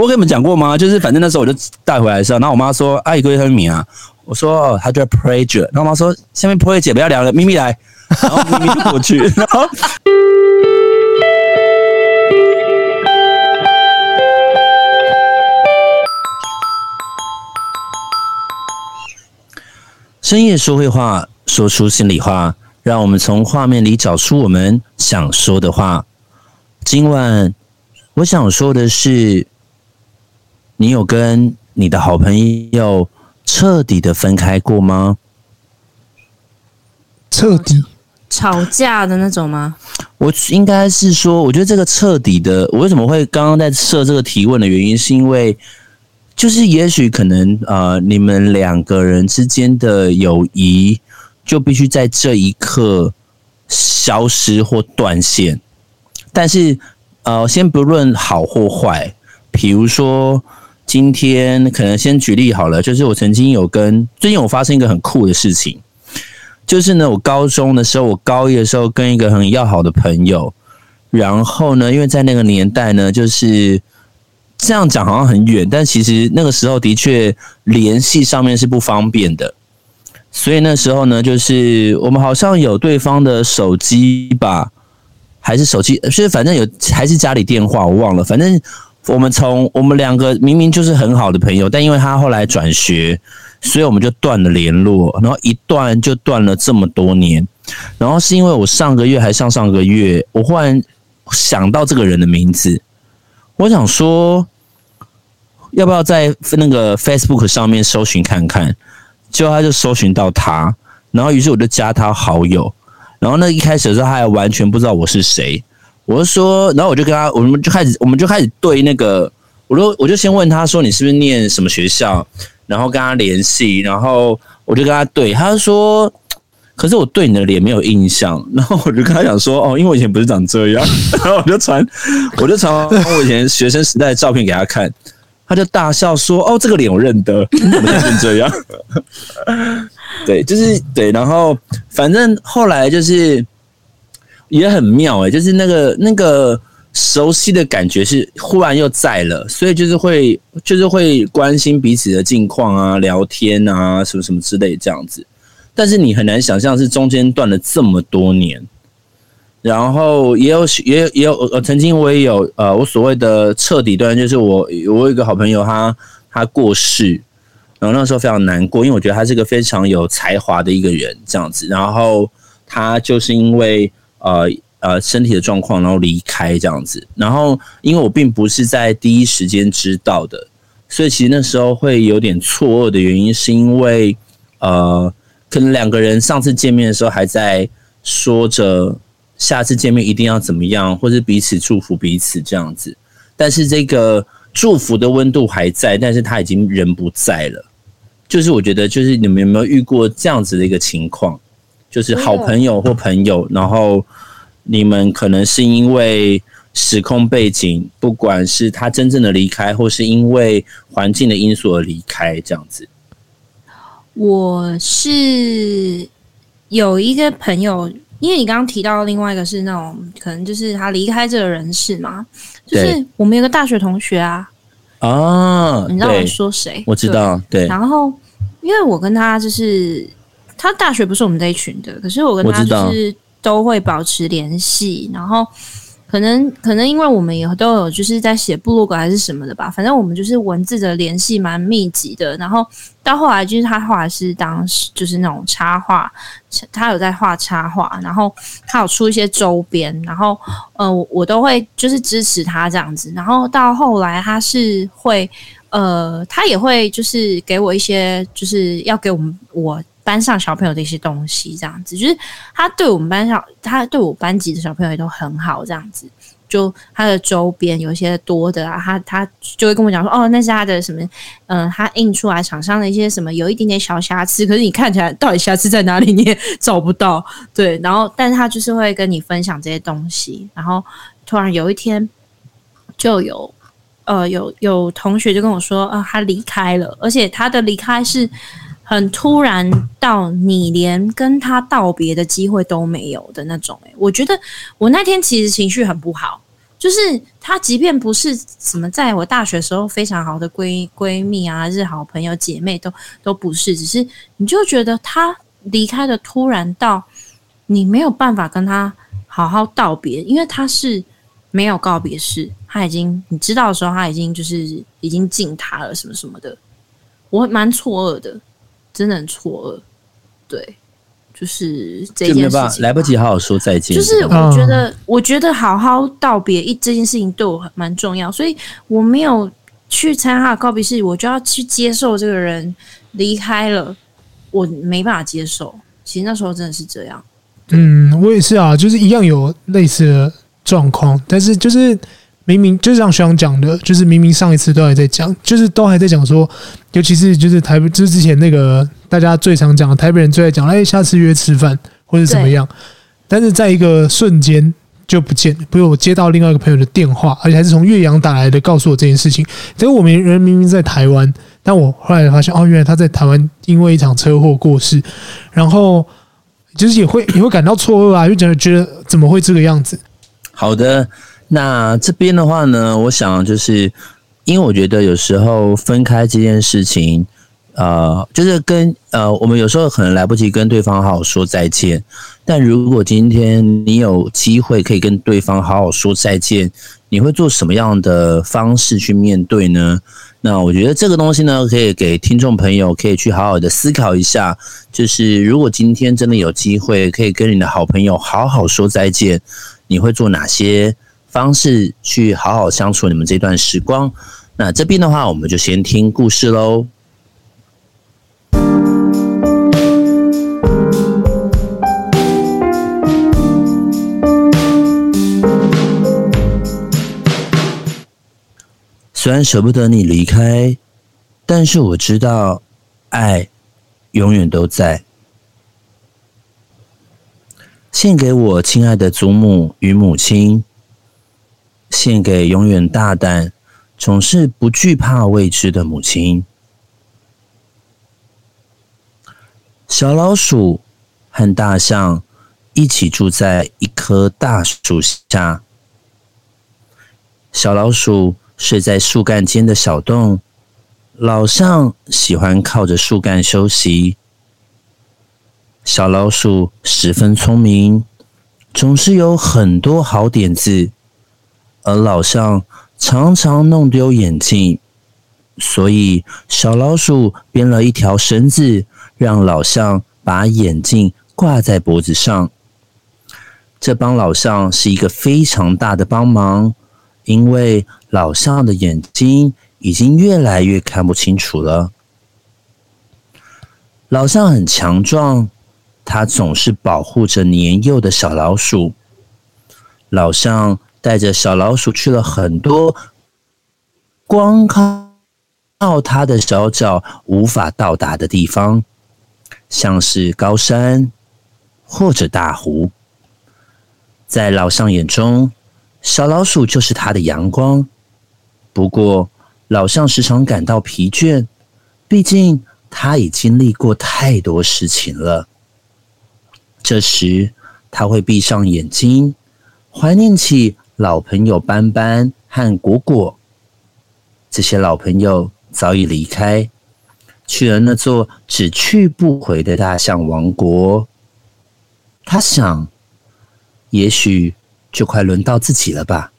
我跟你们讲过吗？就是反正那时候我就带回来的时候，然后我妈说：“阿姨哥他们名啊。”我说：“哦，他叫 Prager。”然后我妈说：“下面 Prager 姐不要聊了，咪咪来。”然后咪咪就过去，然后。深夜说会话，说出心里话，让我们从画面里找出我们想说的话。今晚我想说的是，你有跟你的好朋友彻底的分开过吗？彻底吵架的那种吗？我应该是说，我觉得这个彻底的，我为什么会刚刚在设这个提问的原因，是因为。就是也许可能呃，你们两个人之间的友谊就必须在这一刻消失或断线。但是呃，先不论好或坏，比如说今天可能先举例好了，就是我曾经有跟最近我发生一个很酷的事情，就是呢，我高中的时候，我高一的时候跟一个很要好的朋友，然后呢，因为在那个年代呢，就是。这样讲好像很远，但其实那个时候的确联系上面是不方便的，所以那时候呢，就是我们好像有对方的手机吧，还是手机，就是反正有还是家里电话，我忘了。反正我们从我们两个明明就是很好的朋友，但因为他后来转学，所以我们就断了联络，然后一断就断了这么多年。然后是因为我上个月还上上个月，我忽然想到这个人的名字。我想说，要不要在那个 Facebook 上面搜寻看看？结果他就搜寻到他，然后于是我就加他好友。然后那一开始的时候，他还完全不知道我是谁。我就说，然后我就跟他，我们就开始，我们就开始对那个，我就我就先问他说：“你是不是念什么学校？”然后跟他联系，然后我就跟他对，他说。可是我对你的脸没有印象，然后我就跟他讲说，哦，因为我以前不是长这样，然后我就传，我就传我以前学生时代的照片给他看，他就大笑说，哦，这个脸我认得，怎么变成这样？对，就是对，然后反正后来就是也很妙诶、就是那个那个熟悉的感觉是忽然又在了，所以就是会就是会关心彼此的近况啊，聊天啊，什么什么之类这样子。但是你很难想象是中间断了这么多年，然后也有也有也有呃，曾经我也有呃，我所谓的彻底断，就是我我有一个好朋友他他过世，然后那时候非常难过，因为我觉得他是个非常有才华的一个人这样子，然后他就是因为呃呃身体的状况然后离开这样子，然后因为我并不是在第一时间知道的，所以其实那时候会有点错愕的原因是因为呃。可能两个人上次见面的时候还在说着下次见面一定要怎么样，或是彼此祝福彼此这样子，但是这个祝福的温度还在，但是他已经人不在了。就是我觉得，就是你们有没有遇过这样子的一个情况？就是好朋友或朋友，然后你们可能是因为时空背景，不管是他真正的离开，或是因为环境的因素而离开，这样子。我是有一个朋友，因为你刚刚提到另外一个是那种可能就是他离开这个人世嘛，就是我们有个大学同学啊，啊，你知道我说谁？我知道，对。然后因为我跟他就是他大学不是我们这一群的，可是我跟他就是都会保持联系，然后。可能可能因为我们也都有就是在写部落格还是什么的吧，反正我们就是文字的联系蛮密集的。然后到后来就是他画的是当时就是那种插画，他有在画插画，然后他有出一些周边，然后呃我，我都会就是支持他这样子。然后到后来他是会呃他也会就是给我一些就是要给我们我。班上小朋友的一些东西，这样子，就是他对我们班上，他对我班级的小朋友也都很好，这样子。就他的周边有一些多的啊，他他就会跟我讲说，哦，那是他的什么，嗯、他印出来厂商的一些什么，有一点点小瑕疵，可是你看起来到底瑕疵在哪里，你也找不到。对，然后，但是他就是会跟你分享这些东西。然后突然有一天，就有呃有有同学就跟我说，啊、他离开了，而且他的离开是。很突然到你连跟他道别的机会都没有的那种，欸，我觉得我那天其实情绪很不好，就是她，即便不是什么在我大学时候非常好的闺闺蜜啊，是好朋友姐妹都都不是，只是你就觉得她离开的突然到你没有办法跟她好好道别，因为她是没有告别式，她已经你知道的时候，她已经就是已经进塔了什么什么的，我蛮错愕的，真的很错愕，对。就是这件事情，来不及好好说再见。就是我觉得，我觉得好好道别一这件事情对我蛮重要，所以我没有去参加他的告别式，我就要去接受这个人离开了，我没办法接受。其实那时候真的是这样。嗯，我也是啊，就是一样有类似的状况，但是就是。明明就像学长讲的，就是明明上一次都还在讲，就是都还在讲说，尤其是就是台北，就是之前那个大家最常讲的台北人最爱讲，哎，下次约吃饭或者怎么样，但是在一个瞬间就不见了。比如我接到另外一个朋友的电话，而且还是从岳阳打来的，告诉我这件事情。结果我们人明明在台湾，但我后来发现，哦，原来他在台湾因为一场车祸过世，然后就是也会也会感到错愕啊，就觉得觉得怎么会这个样子？好的。那这边的话呢，我想就是，因为我觉得有时候分开这件事情，呃，就是跟呃，我们有时候可能来不及跟对方好好说再见。但如果今天你有机会可以跟对方好好说再见，你会做什么样的方式去面对呢？那我觉得这个东西呢，可以给听众朋友可以去好好的思考一下。就是如果今天真的有机会可以跟你的好朋友好好说再见，你会做哪些方式去好好相处你们这段时光。那这边的话，我们就先听故事喽。虽然舍不得你离开，但是我知道，爱永远都在。献给我亲爱的祖母与母亲。献给永远大胆、总是不惧怕未知的母亲。小老鼠和大象一起住在一棵大树下。小老鼠睡在树干间的小洞，老象喜欢靠着树干休息。小老鼠十分聪明，总是有很多好点子。而老象常常弄丢眼镜，所以小老鼠编了一条绳子，让老象把眼镜挂在脖子上。这帮老象是一个非常大的帮忙，因为老象的眼睛已经越来越看不清楚了。老象很强壮，它总是保护着年幼的小老鼠。老象。带着小老鼠去了很多光靠靠它的小脚无法到达的地方，像是高山或者大湖。在老象眼中，小老鼠就是它的阳光。不过，老象时常感到疲倦，毕竟它已经历过太多事情了。这时，他会闭上眼睛，怀念起。老朋友斑斑和果果，这些老朋友早已离开，去了那座只去不回的大象王国。他想，也许就快轮到自己了吧。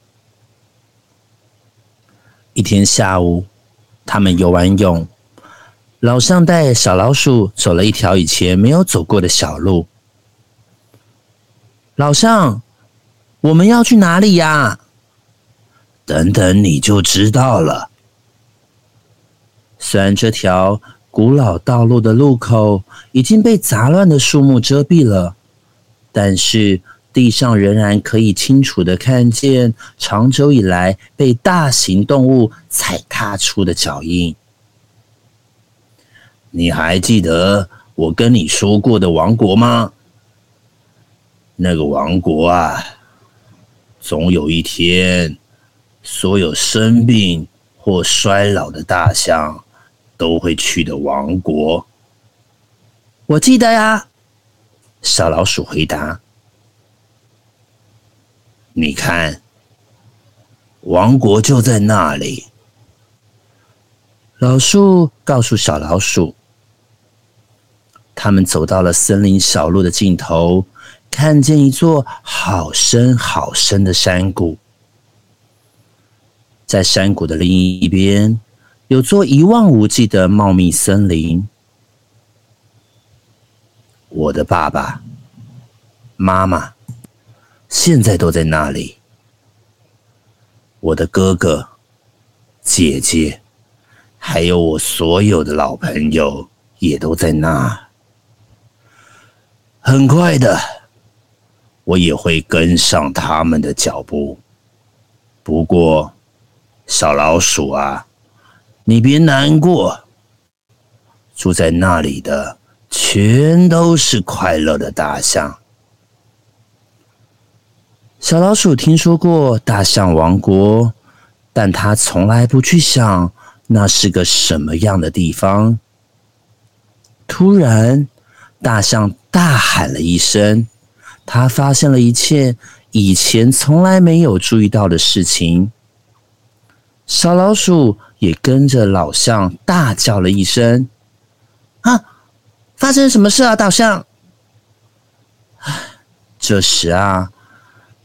一天下午，他们游完泳，老象带小老鼠走了一条以前没有走过的小路。老象。我们要去哪里呀？等等，你就知道了。虽然这条古老道路的路口已经被杂乱的树木遮蔽了，但是地上仍然可以清楚的看见长久以来被大型动物踩踏出的脚印。你还记得我跟你说过的王国吗？那个王国啊。总有一天，所有生病或衰老的大象都会去的王国。我记得呀，小老鼠回答。你看，王国就在那里。老树告诉小老鼠。他们走到了森林小路的尽头，看见一座好深好深的山谷。在山谷的另一边，有座一望无际的茂密森林。我的爸爸妈妈现在都在那里。我的哥哥姐姐，还有我所有的老朋友，也都在那。很快的，我也会跟上他们的脚步。不过，小老鼠啊，你别难过。住在那里的全都是快乐的大象。小老鼠听说过大象王国，但它从来不去想那是个什么样的地方。突然，大象大喊了一声，他发现了一切以前从来没有注意到的事情。小老鼠也跟着老象大叫了一声：“啊，发生什么事啊，大象？” 这时啊，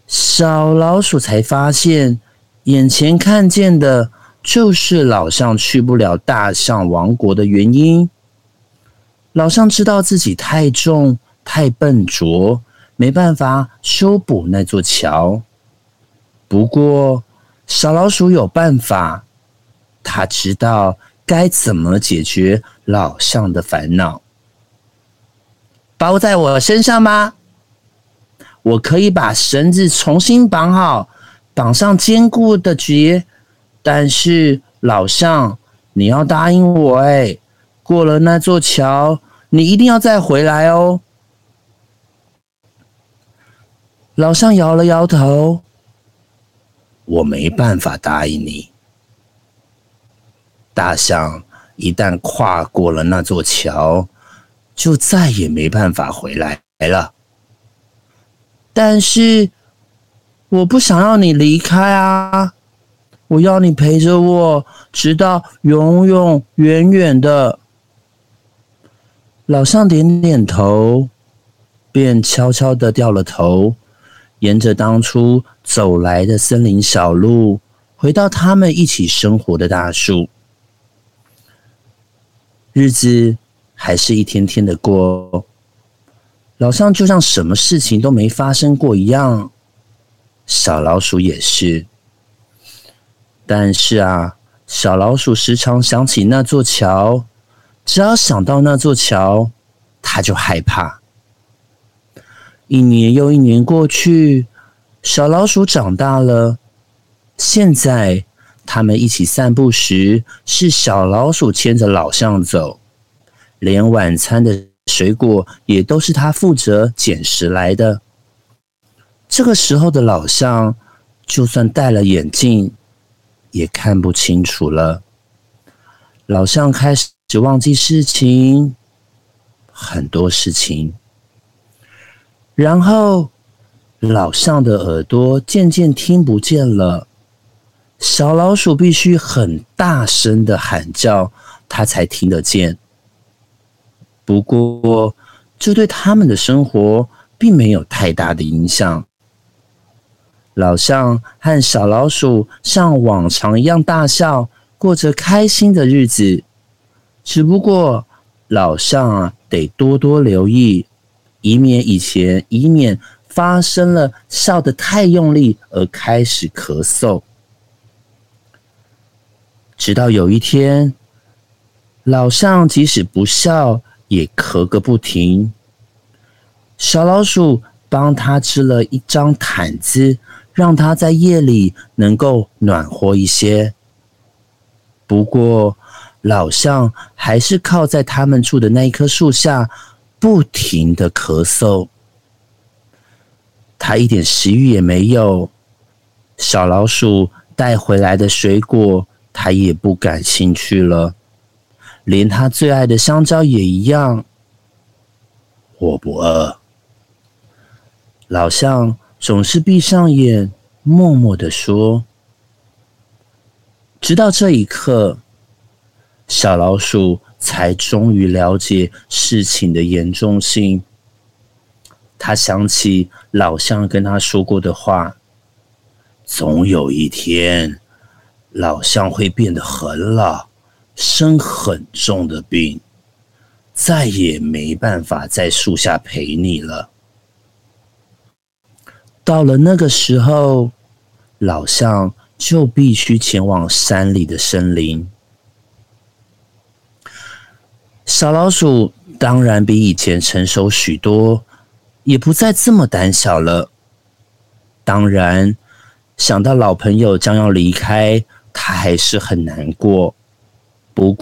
小老鼠才发现，眼前看见的就是老象去不了大象王国的原因。老象知道自己太重、太笨拙，没办法修补那座桥。不过，小老鼠有办法，他知道该怎么解决老象的烦恼。包在我身上吗？我可以把绳子重新绑好，绑上坚固的结。但是，老象，你要答应我，哎，过了那座桥。你一定要再回来哦！老象摇了摇头，我没办法答应你。大象一旦跨过了那座桥，就再也没办法回来了。但是，我不想要你离开啊！我要你陪着我，直到永永远远的。老象点点头，便悄悄的掉了头，沿着当初走来的森林小路，回到他们一起生活的大树。日子还是一天天的过，老象就像什么事情都没发生过一样，小老鼠也是。但是啊，小老鼠时常想起那座桥。只要想到那座桥，他就害怕。一年又一年过去，小老鼠长大了。现在，他们一起散步时，是小老鼠牵着老象走，连晚餐的水果也都是他负责捡拾来的。这个时候的老象，就算戴了眼镜，也看不清楚了。老象开始。忘记事情，很多事情。然后，老象的耳朵渐渐听不见了。小老鼠必须很大声的喊叫，它才听得见。不过，这对他们的生活并没有太大的影响。老象和小老鼠像往常一样大笑，过着开心的日子。只不过老象啊，得多多留意，以免以前以免发生了笑得太用力而开始咳嗽。直到有一天，老象即使不笑也咳个不停。小老鼠帮他织了一张毯子，让他在夜里能够暖和一些。不过，老象还是靠在他们住的那一棵树下，不停的咳嗽。他一点食欲也没有，小老鼠带回来的水果，他也不感兴趣了，连他最爱的香蕉也一样。我不饿。老象总是闭上眼，默默的说：“直到这一刻，小老鼠才终于了解事情的严重性。他想起老象跟他说过的话：“总有一天，老象会变得很老，生很重的病，再也没办法在树下陪你了。到了那个时候，老象就必须前往山里的森林。小老鼠当然比以前成熟许多。”也不再这么胆小了。当然，想到老朋友将要离开，他还是很难过。不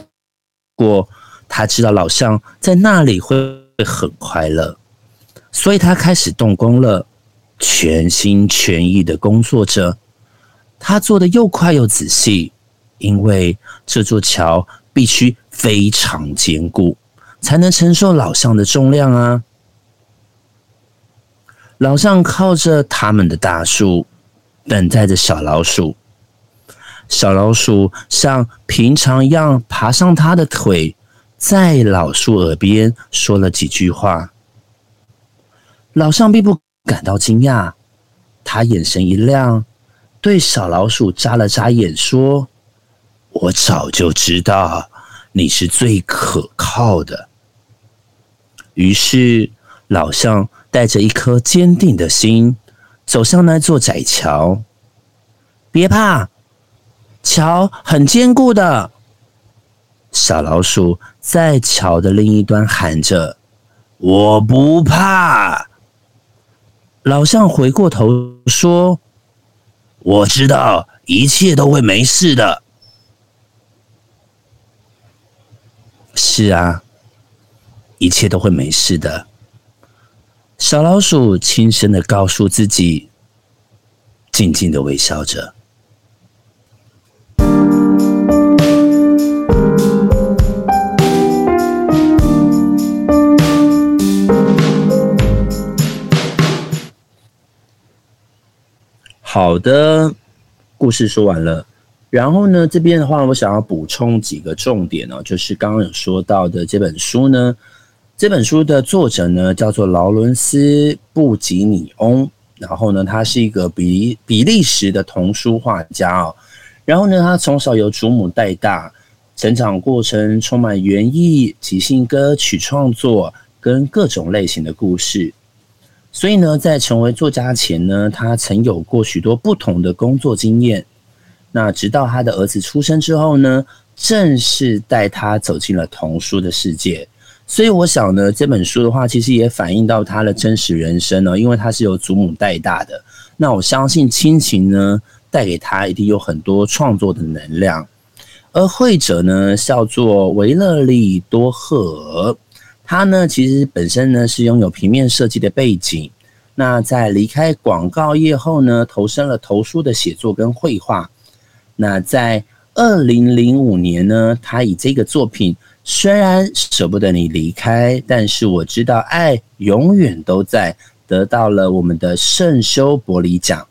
过，他知道老象在那里会很快乐，所以他开始动工了，全心全意的工作着。他做的又快又仔细，因为这座桥必须非常坚固，才能承受老象的重量啊。老象靠着他们的大树，等待着小老鼠。小老鼠像平常一样爬上他的腿，在老树耳边说了几句话。老象并不感到惊讶，他眼神一亮，对小老鼠眨了眨眼，说：“我早就知道你是最可靠的。”于是老象。带着一颗坚定的心，走向那座窄桥。别怕，桥很坚固的。小老鼠在桥的另一端喊着：“我不怕。”老象回过头说：“我知道一切都会没事的。”是啊，一切都会没事的。小老鼠轻声的告诉自己，静静的微笑着。好的，故事说完了。然后呢，这边的话，我想要补充几个重点哦，就是刚刚有说到的这本书呢。这本书的作者呢，叫做劳伦斯·布吉尼翁，然后呢，他是一个比比利时的童书画家哦。然后呢，他从小由祖母带大，成长过程充满园艺、即兴歌曲创作跟各种类型的故事。所以呢，在成为作家前呢，他曾有过许多不同的工作经验。那直到他的儿子出生之后呢，正式带他走进了童书的世界。所以我想呢，这本书的话，其实也反映到他的真实人生呢，因为他是由祖母带大的。那我相信亲情呢，带给他一定有很多创作的能量。而绘者呢，叫做维勒利多赫尔，他呢，其实本身呢是拥有平面设计的背景。那在离开广告业后呢，投身了图书的写作跟绘画。那在二零零五年呢，他以这个作品。虽然舍不得你离开，但是我知道爱永远都在。得到了我们的圣修伯里奖。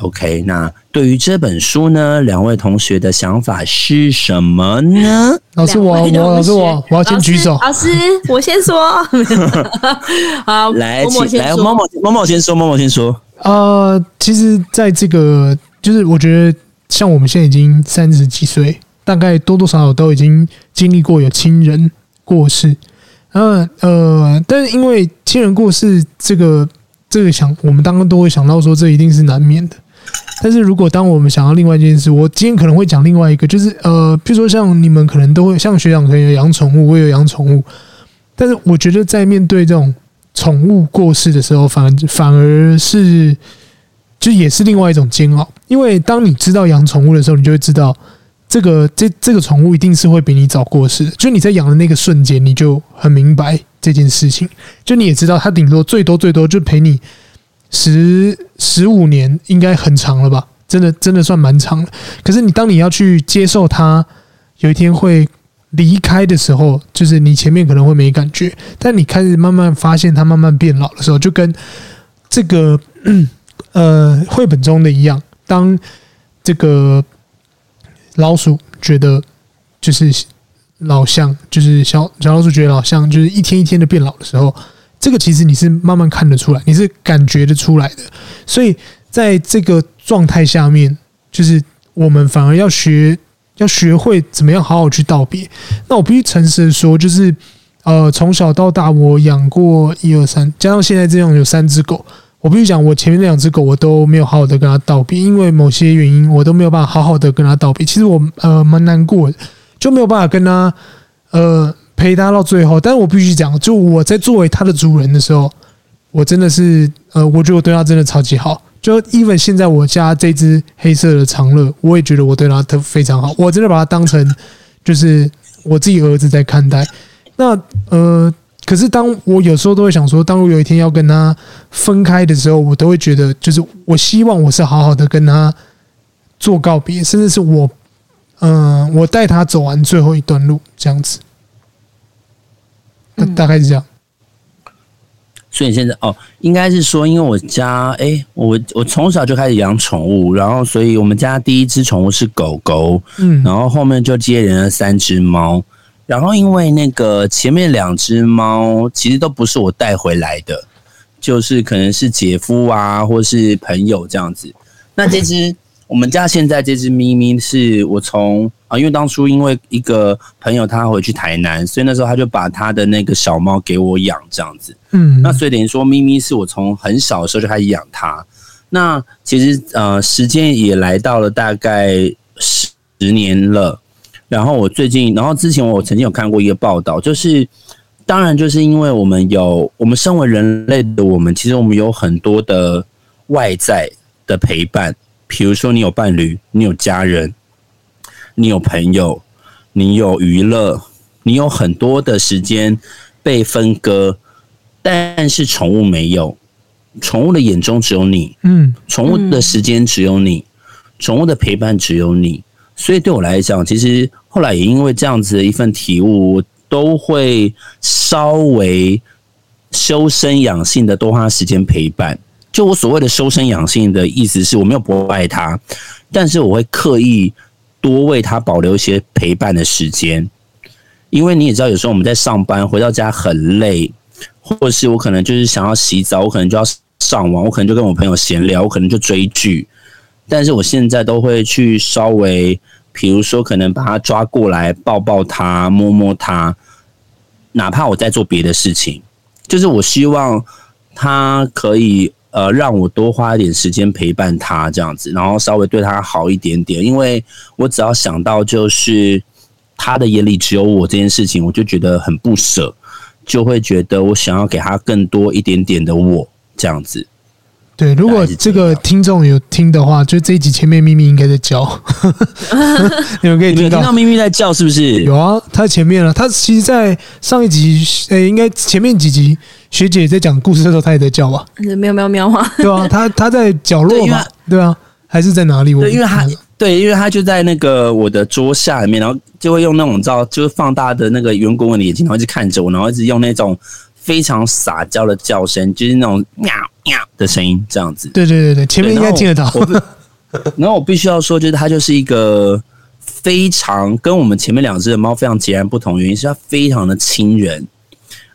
OK，那对于这本书呢，两位同学的想法是什么呢？老师我，我我老师我，我要先举手。老师，我先说。好，来，某某来，某某某某先说，某某先说。呃，其实，在这个，就是我觉得，像我们现在已经三十几岁。大概多多少少都已经经历过有亲人过世，呃呃，但是因为亲人过世，这个这个想，我们当中都会想到说，这一定是难免的。但是如果当我们想到另外一件事，我今天可能会讲另外一个，就是呃，比如说像你们可能都会，像学长可能有养宠物，我也有养宠物，但是我觉得在面对这种宠物过世的时候，反反而是就也是另外一种煎熬，因为当你知道养宠物的时候，你就会知道。这个这这个宠物一定是会比你早过世，就你在养的那个瞬间，你就很明白这件事情。就你也知道，它顶多最多最多就陪你十十五年，应该很长了吧？真的真的算蛮长了。可是你当你要去接受它有一天会离开的时候，就是你前面可能会没感觉，但你开始慢慢发现它慢慢变老的时候，就跟这个呃绘本中的一样，当这个。老鼠觉得就是老象，就是小小老鼠觉得老象就是一天一天的变老的时候，这个其实你是慢慢看得出来，你是感觉得出来的。所以在这个状态下面，就是我们反而要学，要学会怎么样好好去道别。那我必须诚实的说，就是呃，从小到大我养过一二三，加上现在这样有三只狗。我必须讲，我前面那两只狗我都没有好好的跟它道别，因为某些原因，我都没有办法好好的跟它道别。其实我呃蛮难过的，就没有办法跟它呃陪它到最后。但是我必须讲，就我在作为它的主人的时候，我真的是呃，我觉得我对它真的超级好。就 even 现在我家这只黑色的长乐，我也觉得我对它特非常好，我真的把它当成就是我自己儿子在看待。那呃。可是，当我有时候都会想说，当我有一天要跟他分开的时候，我都会觉得，就是我希望我是好好的跟他做告别，甚至是我，嗯、呃，我带他走完最后一段路，这样子。大大概是这样。所以现在哦，应该是说，因为我家，哎、欸，我我从小就开始养宠物，然后，所以我们家第一只宠物是狗狗，嗯，然后后面就接连了三只猫。然后，因为那个前面两只猫其实都不是我带回来的，就是可能是姐夫啊，或是朋友这样子。那这只我们家现在这只咪咪是我从啊，因为当初因为一个朋友他回去台南，所以那时候他就把他的那个小猫给我养这样子。嗯，那所以等于说咪咪是我从很小的时候就开始养它。那其实呃，时间也来到了大概十年了。然后我最近，然后之前我曾经有看过一个报道，就是当然就是因为我们有我们身为人类的我们，其实我们有很多的外在的陪伴，比如说你有伴侣，你有家人，你有朋友，你有娱乐，你有很多的时间被分割，但是宠物没有，宠物的眼中只有你，嗯，宠物的时间只有你，宠物的陪伴只有你。所以对我来讲，其实后来也因为这样子的一份体悟，我都会稍微修身养性的多花时间陪伴。就我所谓的修身养性的意思是，我没有不爱他，但是我会刻意多为他保留一些陪伴的时间。因为你也知道，有时候我们在上班回到家很累，或者是我可能就是想要洗澡，我可能就要上网，我可能就跟我朋友闲聊，我可能就追剧。但是我现在都会去稍微，比如说可能把他抓过来抱抱他，摸摸他，哪怕我在做别的事情，就是我希望他可以呃让我多花一点时间陪伴他这样子，然后稍微对他好一点点，因为我只要想到就是他的眼里只有我这件事情，我就觉得很不舍，就会觉得我想要给他更多一点点的我这样子。对，如果这个听众有听的话，就这一集前面咪咪应该在叫，你们可以听到，听到咪咪在叫，是不是？有啊，他前面了。他其实，在上一集，诶，应该前面几集，学姐在讲故事的时候，他也在叫吧？喵喵喵啊？对啊，他他在角落嘛，对啊，还是在哪里？对，因为他对，因为他就在那个我的桌下里面，然后就会用那种照，就是放大的那个圆滚滚的眼睛，然后一直看着我，然后一直用那种非常撒娇的叫声，就是那种喵。的声音这样子，对对对对，前面应该听得到。然后我必须要说，就是它就是一个非常跟我们前面两只的猫非常截然不同，原因是它非常的亲人，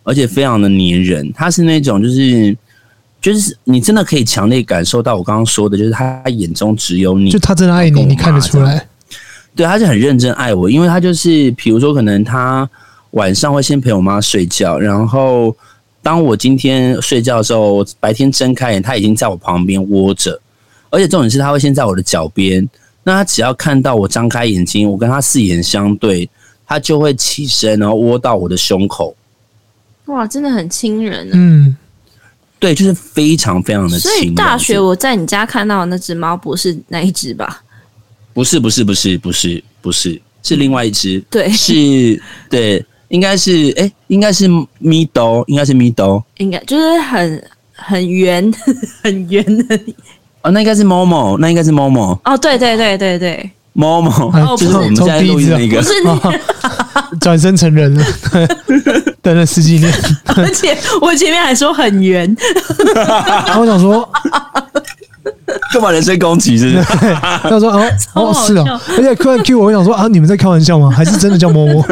而且非常的黏人。它是那种就是就是你真的可以强烈感受到我刚刚说的，就是它眼中只有你，就它真的爱你，你看得出来。对，它是很认真爱我，因为它就是比如说，可能它晚上会先陪我妈睡觉，然后。当我今天睡觉的时候，我白天睁开眼，它已经在我旁边窝着，而且重点是它会先在我的脚边。那它只要看到我张开眼睛，我跟它四眼相对，它就会起身，然后窝到我的胸口。哇，真的很亲人。嗯，对，就是非常非常的亲。所以大学我在你家看到的那只猫不是那一只吧？不是，不是，不是，不是，不是，是另外一只。对，是，对。应该是哎、欸，应该是咪兜，应该是咪兜，应该就是很很圆 很圆的。哦，那应该是 Momo，那应该是 Momo 哦，对对对对对，Momo 就是。我们现在录音的那个，转身成人了，等了十几年，而且我前面还说很圆，我想说，干嘛人身攻击？是不是？他说：“哦，哦，是哦。”而且突然 Q 我，我想说：“啊，你们在开玩笑吗？还是真的叫摸摸？”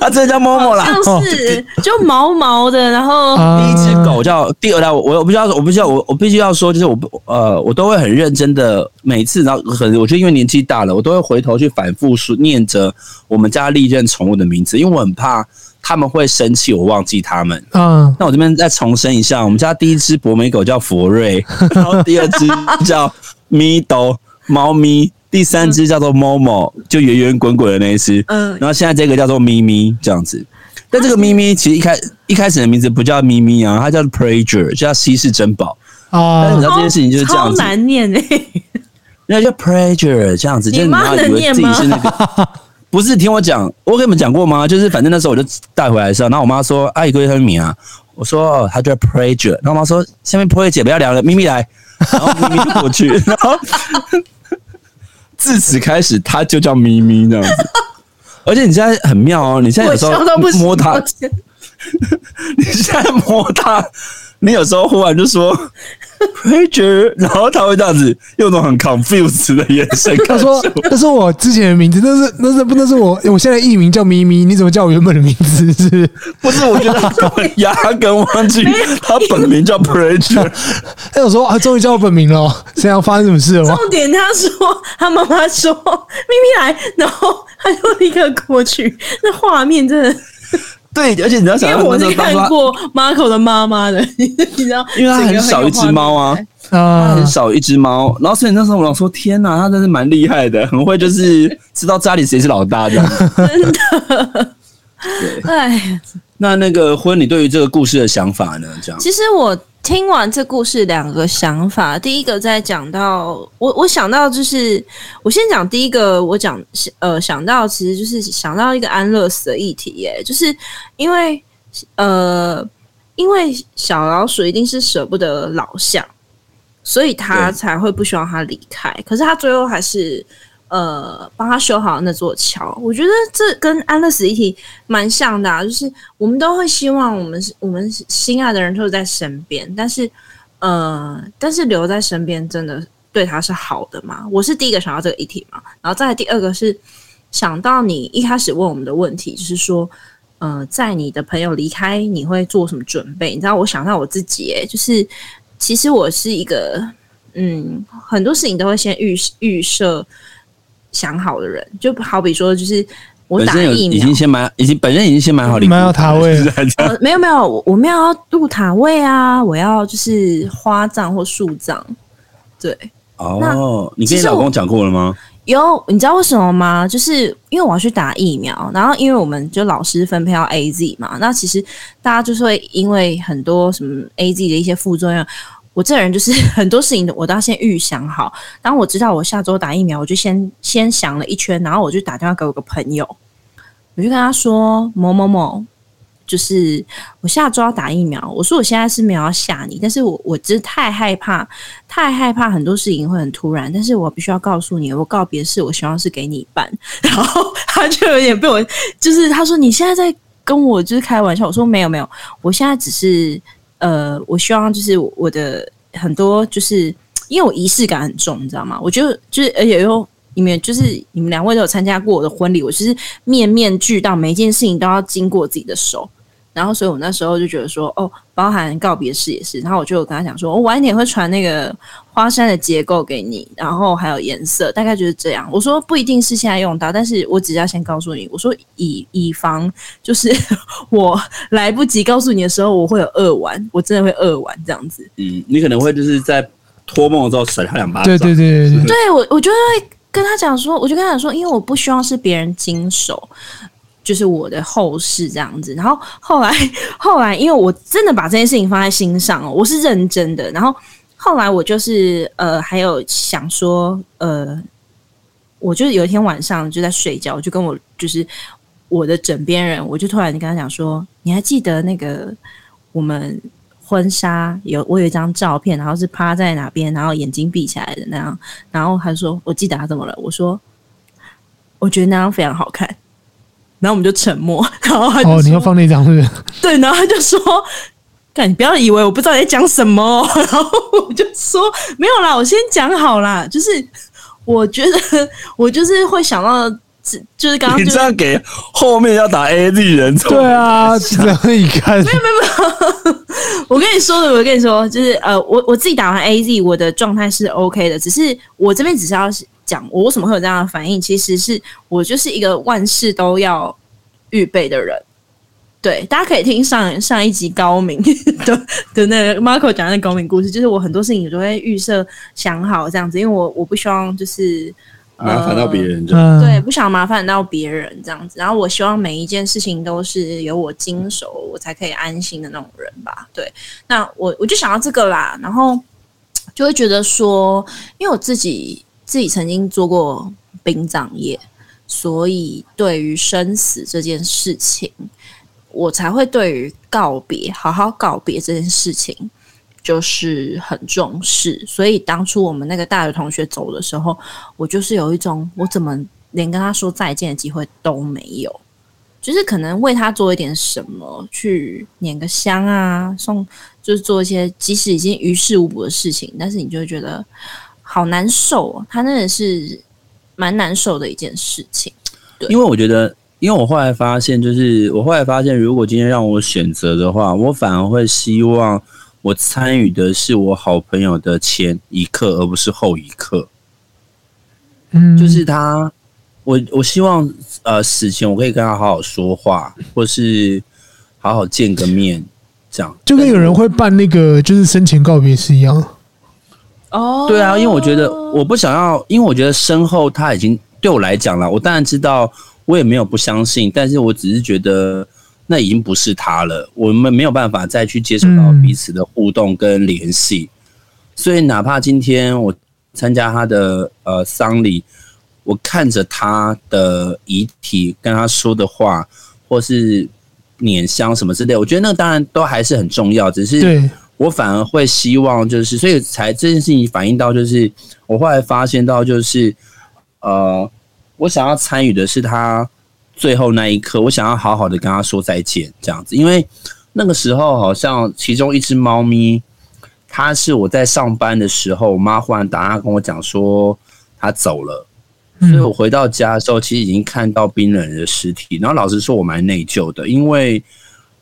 他真的叫摸摸啦，就是就毛毛的。然后第一只狗叫第二代，我我不需要，我不需要，我我必须要说，就是我不呃，我都会很认真的每次，然后可能我觉得因为年纪大了，我都会回头去反复说念着我们家历任宠物的名字，因为我很怕。他们会生气，我忘记他们。嗯，那我这边再重申一下，我们家第一只博美狗叫佛瑞，然后第二只叫咪兜猫咪，第三只叫做 Momo，就圆圆滚滚的那一只。嗯，然后现在这个叫做咪咪这样子。但这个咪咪其实一开一开始的名字不叫咪咪啊，它叫 Prager，叫稀世珍宝哦。但是你知道这件事情就是这样子，超难念诶、欸，那叫 Prager 这样子，就是你要以为自己是那个。不是听我讲，我跟你们讲过吗？就是反正那时候我就带回来的时候，然后我妈说：“阿姨，哥叫什么名啊？”我说：“哦，他叫 Prager。”然后我妈说：“下面 Prager 姐不要聊了，咪咪来。”然后咪咪就过去，然后自此开始，他就叫咪咪这样子。而且你现在很妙哦，你现在有时候摸它，你现在摸它。你有时候忽然就说 Prager 然后他会这样子用那种很 confused 的眼神。他说：“那是我之前的名字，那是那是不那是我，我现在艺名叫咪咪，你怎么叫我原本的名字？是不是？不是，我觉得他压根忘记他本名叫 Prager 他有时候啊，终于叫我本名了，现在要发生什么事了吗？重点他说他妈妈说咪咪来，然后他就立刻过去，那画面真的。”对，而且你要想，因为我是看过 Marco 的妈妈的，你知道，因为他很少一只猫啊，啊，很少一只猫，然后所以那时候我想说，天哪，他真是蛮厉害的，很会就是 知道家里谁是老大这样。真的，对，哎，那那个婚，你对于这个故事的想法呢？这样，其实我。听完这故事，两个想法。第一个在讲到我，我想到就是，我先讲第一个，我讲呃想到其实就是想到一个安乐死的议题耶，就是因为呃因为小老鼠一定是舍不得老象，所以他才会不希望他离开，可是他最后还是。呃，帮他修好那座桥，我觉得这跟安乐死一体蛮像的啊，就是我们都会希望我们我们心爱的人都在身边，但是呃，但是留在身边真的对他是好的吗？我是第一个想到这个议题嘛，然后再第二个是想到你一开始问我们的问题，就是说，呃，在你的朋友离开，你会做什么准备？你知道，我想到我自己，欸，诶，就是其实我是一个，嗯，很多事情都会先预预设。想好的人，就好比说，就是我打疫苗，已经先买，已经本身已经先买好礼物，买好塔位 了。呃、没有没有，我没有要入塔位啊，我要就是花葬或树葬。对，哦，你跟你老公讲过了吗？有，你知道为什么吗？就是因为我要去打疫苗，然后因为我们就老师分配到 AZ 嘛，那其实大家就是会因为很多什么 AZ 的一些副作用。我这人就是 很多事情我都要先预想好。当我知道我下周打疫苗，我就先先想了一圈，然后我就打电话给我个朋友，我就跟他说某某某，就是我下周要打疫苗。我说我现在是没有要吓你，但是我我真的太害怕，太害怕很多事情会很突然。但是我必须要告诉你，我告别式我希望是给你办。然后他就有点被我，就是他说你现在在跟我就是开玩笑。我说没有没有，我现在只是。呃，我希望就是我的很多，就是因为我仪式感很重，你知道吗？我就就是而且又你们就是你们两位都有参加过我的婚礼，我其实面面俱到，每一件事情都要经过自己的手。然后，所以我那时候就觉得说，哦，包含告别式也是。然后我就跟他讲说，我晚一点会传那个花山的结构给你，然后还有颜色，大概就是这样。我说不一定是现在用到，但是我只要先告诉你，我说以以防就是 我来不及告诉你的时候，我会有二完，我真的会二完这样子。嗯，你可能会就是在托梦的时候甩他两巴掌。对对对对对，对我我就会跟他讲说，我就跟他讲说，因为我不希望是别人经手。就是我的后事这样子，然后后来 后来，因为我真的把这件事情放在心上哦，我是认真的。然后后来我就是呃，还有想说呃，我就是有一天晚上就在睡觉，我就跟我就是我的枕边人，我就突然跟他讲说，你还记得那个我们婚纱有我有一张照片，然后是趴在哪边，然后眼睛闭起来的那样，然后他说我记得他怎么了？我说我觉得那张非常好看。然后我们就沉默，然后他就说：“哦，你要放那张是不是？” 对，然后他就说：“干，你不要以为我不知道你在讲什么，然后我就说没有啦，我先讲好啦，就是我觉得我就是会想到，就是刚刚、就是、你这样给后面要打 A Z 人，对啊，可以看，没有没有没有，我跟你说的，我跟你说，就是呃，我我自己打完 A Z，我的状态是 OK 的，只是我这边只是要讲我为什么会有这样的反应，其实是我就是一个万事都要预备的人。对，大家可以听上上一集高明 的的那个 Marco 讲的那高明故事，就是我很多事情我都会预设想好这样子，因为我我不希望就是麻烦到别人，呃，对，不想麻烦到别人这样子。然后我希望每一件事情都是由我经手，我才可以安心的那种人吧。对，那我我就想到这个啦，然后就会觉得说，因为我自己自己曾经做过殡葬业，所以对于生死这件事情。我才会对于告别，好好告别这件事情，就是很重视。所以当初我们那个大学同学走的时候，我就是有一种，我怎么连跟他说再见的机会都没有？就是可能为他做一点什么，去拈个香啊，送，就是做一些即使已经于事无补的事情，但是你就会觉得好难受哦。他真的是蛮难受的一件事情。对，因为我觉得。因为我后来发现，就是我后来发现，如果今天让我选择的话，我反而会希望我参与的是我好朋友的前一刻，而不是后一刻。嗯，就是他，我我希望呃死前我可以跟他好好说话，或是好好见个面，这样就跟有人会办那个就是生前告别是一样。哦，对啊，因为我觉得我不想要，因为我觉得身后他已经对我来讲了，我当然知道。我也没有不相信，但是我只是觉得那已经不是他了，我们没有办法再去接受到彼此的互动跟联系，所以哪怕今天我参加他的呃丧礼，我看着他的遗体跟他说的话，或是碾香什么之类，我觉得那当然都还是很重要，只是我反而会希望就是，所以才这件事情反映到就是，我后来发现到就是呃。我想要参与的是他最后那一刻，我想要好好的跟他说再见，这样子。因为那个时候好像其中一只猫咪，它是我在上班的时候，我妈忽然打电话跟我讲说它走了，所以我回到家的时候，其实已经看到冰冷的尸体。然后老实说，我蛮内疚的，因为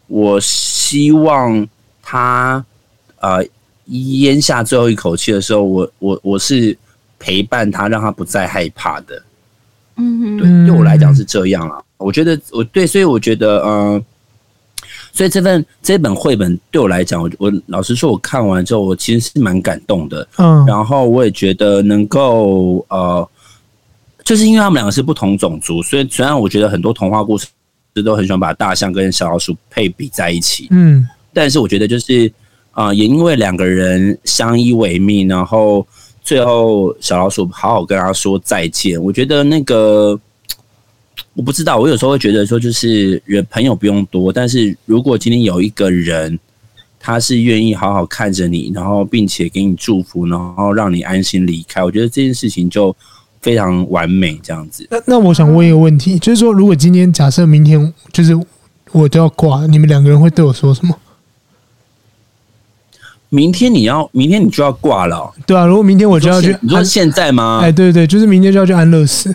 我希望它呃咽下最后一口气的时候，我我我是陪伴他，让他不再害怕的。嗯，对，对我来讲是这样啊。我觉得我对，所以我觉得，嗯、呃，所以这份这本绘本对我来讲，我我老实说，我看完之后，我其实是蛮感动的。嗯，然后我也觉得能够，呃，就是因为他们两个是不同种族，所以虽然我觉得很多童话故事都很喜欢把大象跟小老鼠配比在一起，嗯，但是我觉得就是啊、呃，也因为两个人相依为命，然后。最后，小老鼠好好跟他说再见。我觉得那个，我不知道。我有时候会觉得说，就是人朋友不用多，但是如果今天有一个人，他是愿意好好看着你，然后并且给你祝福，然后让你安心离开，我觉得这件事情就非常完美。这样子。那那我想问一个问题，就是说，如果今天假设明天就是我都要挂，你们两个人会对我说什么？明天你要，明天你就要挂了，喔，对啊。如果明天我就要去，你说现在吗？哎，对对，就是明天就要去安乐死。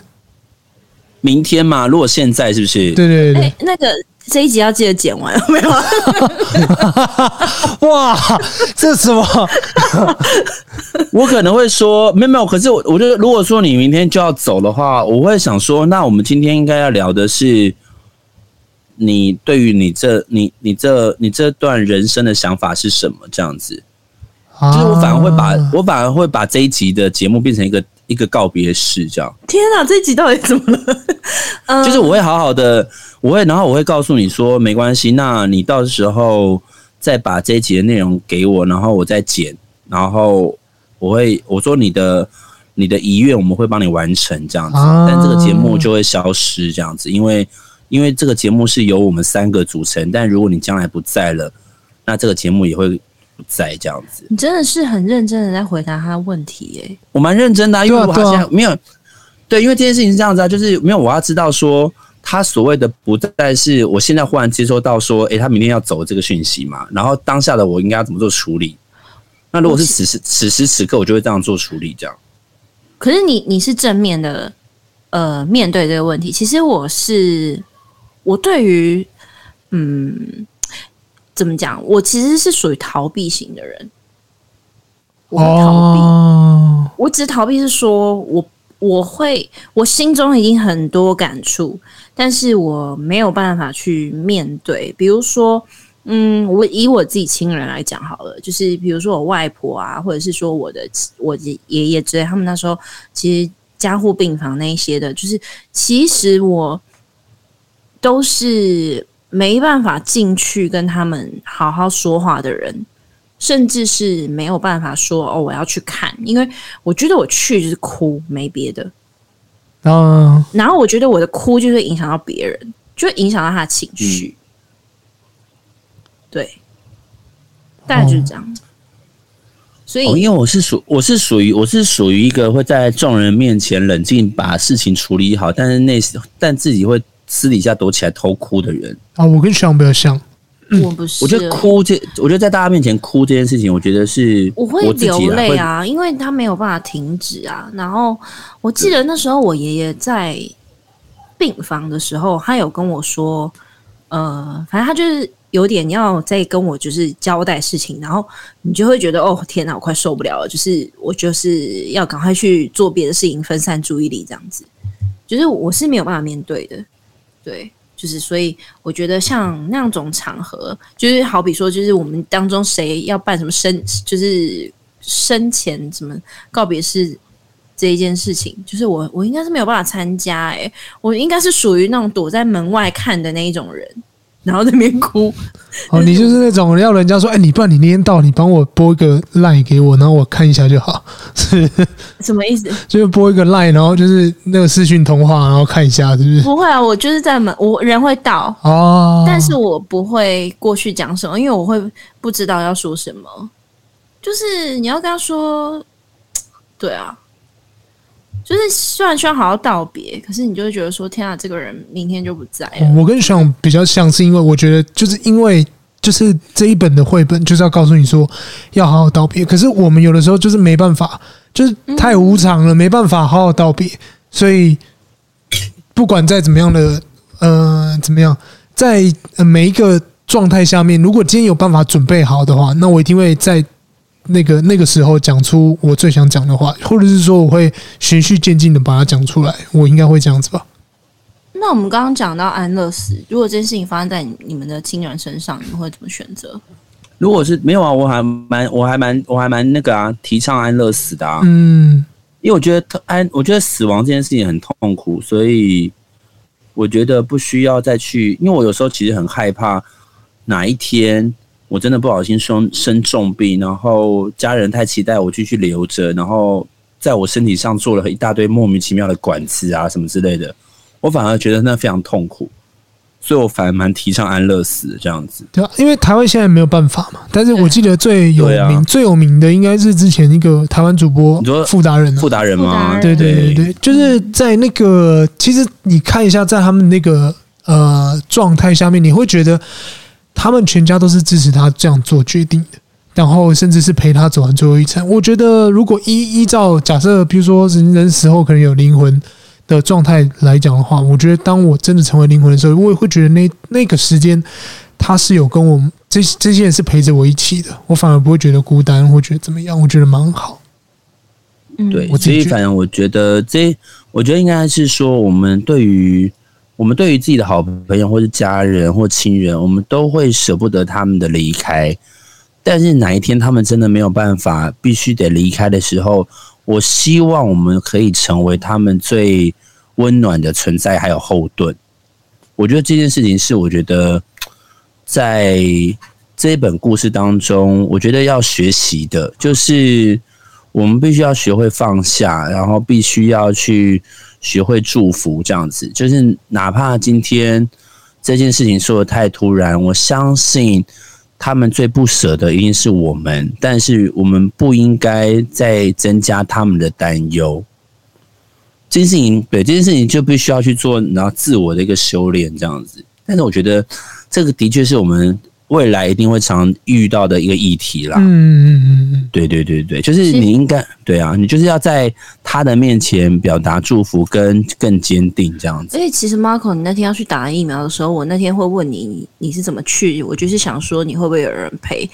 明天嘛，如果现在是不是？对对对，欸，那个这一集要记得剪完，没有？哇，这是什么？我可能会说没有没有，可是我我觉得，如果说你明天就要走的话，我会想说，那我们今天应该要聊的是。你对于你这你你这你这段人生的想法是什么？这样子，就是我反而会把我反而会把这一集的节目变成一个一个告别式，这样。天啊，这一集到底怎么了？就是我会好好的，我会然后我会告诉你说，没关系，那你到时候再把这一集的内容给我，然后我再剪，然后我会我说你的你的遗愿我们会帮你完成这样子，但这个节目就会消失这样子，因为。因为这个节目是由我们三个组成，但如果你将来不在了，那这个节目也会不在这样子。你真的是很认真的在回答他的问题耶、欸！我蛮认真的、啊，因为我好像没有对，因为这件事情是这样子啊，就是没有我要知道说他所谓的不再是我现在忽然接收到说，诶、欸，他明天要走这个讯息嘛，然后当下的我应该要怎么做处理？那如果是此时此时此刻，我就会这样做处理，这样。可是你你是正面的，呃，面对这个问题。其实我是我对于，嗯，怎么讲？我其实是属于逃避型的人。我会逃避，哦、我只逃避是说我我会我心中已经很多感触，但是我没有办法去面对。比如说。嗯，我以我自己亲人来讲好了，就是比如说我外婆啊，或者是说我的我的爷爷之类，他们那时候其实加护病房那一些的，就是其实我都是没办法进去跟他们好好说话的人，甚至是没有办法说哦，我要去看，因为我觉得我去就是哭，没别的。嗯，然后我觉得我的哭就会影响到别人，就会影响到他的情绪。嗯对，大概就是这样。哦、所以、哦，因为我是属我是属于我是属于一个会在众人面前冷静把事情处理好，但是那但自己会私底下躲起来偷哭的人啊。我跟小比较像，嗯、我不是。我觉得哭这，我觉得在大家面前哭这件事情，我觉得是我会流泪啊，因为他没有办法停止啊。然后我记得那时候我爷爷在病房的时候，他有跟我说，呃，反正他就是。有点要再跟我就是交代事情，然后你就会觉得哦天哪，我快受不了了，就是我就是要赶快去做别的事情，分散注意力这样子，就是我是没有办法面对的，对，就是所以我觉得像那种场合，就是好比说，就是我们当中谁要办什么生，就是生前什么告别式这一件事情，就是我我应该是没有办法参加，欸，诶，我应该是属于那种躲在门外看的那一种人。然后在那边哭，哦，你就是那种要人家说，哎，你不然你那天到，你帮我拨一个 line 给我，然后我看一下就好，是 什么意思？就是拨一个 line，然后就是那个视讯通话，然后看一下，是不是？不会啊，我就是在门，我人会到哦，但是我不会过去讲什么，因为我会不知道要说什么，就是你要跟他说，对啊。就是虽然需要好好道别，可是你就会觉得说：“天啊，这个人明天就不在了。”我跟爽比较像是因为我觉得，就是因为就是这一本的绘本就是要告诉你说要好好道别，可是我们有的时候就是没办法，就是太无常了，没办法好好道别，所以不管再怎么样的呃怎么样，在每一个状态下面，如果今天有办法准备好的话，那我一定会在。那个那个时候讲出我最想讲的话，或者是说我会循序渐进的把它讲出来，我应该会这样子吧。那我们刚刚讲到安乐死，如果这件事情发生在你们的亲人身上，你们会怎么选择？如果是没有啊，我还蛮我还蛮我还蛮那个啊，提倡安乐死的啊。嗯，因为我觉得安，我觉得死亡这件事情很痛苦，所以我觉得不需要再去，因为我有时候其实很害怕哪一天。我真的不小心生生重病，然后家人太期待我继续留着，然后在我身体上做了一大堆莫名其妙的管子啊什么之类的，我反而觉得那非常痛苦，所以我反而蛮提倡安乐死这样子。对啊，因为台湾现在没有办法嘛，但是我记得最有名、啊、最有名的应该是之前一个台湾主播你说富达仁，傅达人吗？对对对对，就是在那个其实你看一下，在他们那个呃状态下面，你会觉得。他们全家都是支持他这样做决定的，然后甚至是陪他走完最后一程。我觉得，如果依依照假设，比如说人人死后可能有灵魂的状态来讲的话，我觉得当我真的成为灵魂的时候，我也会觉得那那个时间他是有跟我们这这些人是陪着我一起的，我反而不会觉得孤单或觉得怎么样，我觉得蛮好。嗯，对，所以反正我觉得这，我觉得应该是说我们对于。我们对于自己的好朋友，或是家人或亲人，我们都会舍不得他们的离开。但是哪一天他们真的没有办法，必须得离开的时候，我希望我们可以成为他们最温暖的存在，还有后盾。我觉得这件事情是我觉得在这一本故事当中，我觉得要学习的，就是我们必须要学会放下，然后必须要去。学会祝福，这样子，就是哪怕今天这件事情说的太突然，我相信他们最不舍的一定是我们，但是我们不应该再增加他们的担忧。这件事情，对这件事情就必须要去做，然后自我的一个修炼这样子。但是我觉得这个的确是我们。未来一定会常遇到的一个议题啦。嗯嗯嗯嗯，对对对对，就是你应该对啊，你就是要在他的面前表达祝福跟更坚定这样子。所以其实 Marco，你那天要去打疫苗的时候，我那天会问你，你是怎么去？我就是想说，你会不会有人陪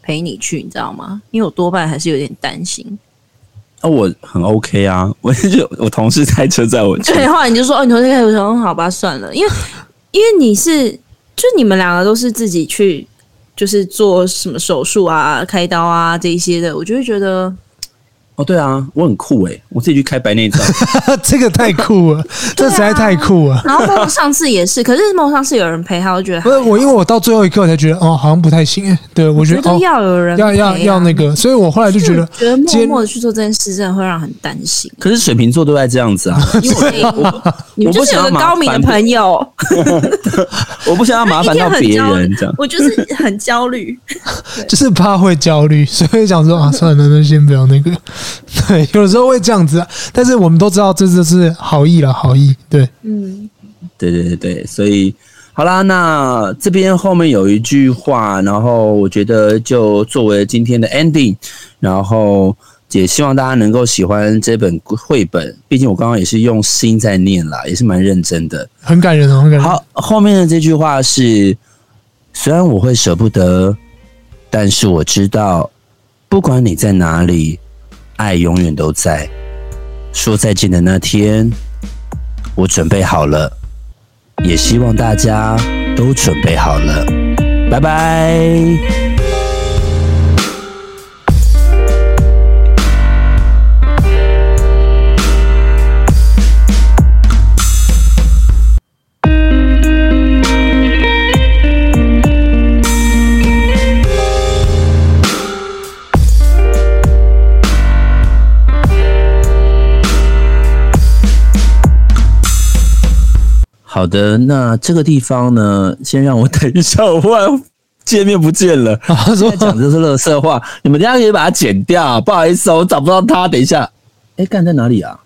陪你去？你知道吗？因为我多半还是有点担心。哦，我很 OK 啊，我就我同事开车载我去。对，后来你就说哦，你同事开车，我说好吧，算了，因为因为你是。就你们两个都是自己去，就是做什么手术啊、开刀啊这一些的，我就会觉得。哦，对啊，我很酷诶，我自己去开白内障，这个太酷了，这实在太酷了。然后上次也是，可是梦上次有人陪他，我觉得不是我，因为我到最后一刻才觉得哦，好像不太行诶。对，我觉得要有人要要要那个，所以我后来就觉得觉得默默的去做这件事，真的会让人很担心。可是水瓶座都在这样子啊，因为你们就是有个高明的朋友，我不想要麻烦到别人这样，我就是很焦虑，就是怕会焦虑，所以想说啊，算了，那先不要那个。对，有的时候会这样子，但是我们都知道这就是好意了，好意。对，嗯，对对对对，所以好啦，那这边后面有一句话，然后我觉得就作为今天的 ending，然后也希望大家能够喜欢这本绘本，毕竟我刚刚也是用心在念啦，也是蛮认真的，很感人哦，很感人。好，后面的这句话是：虽然我会舍不得，但是我知道，不管你在哪里。爱永远都在。说再见的那天，我准备好了，也希望大家都准备好了。拜拜。好的，那这个地方呢，先让我等一下，我忽然界面不见了。他 说讲的是乐色话，你们等下可以把它剪掉。不好意思，我找不到他。等一下，哎，干在哪里啊？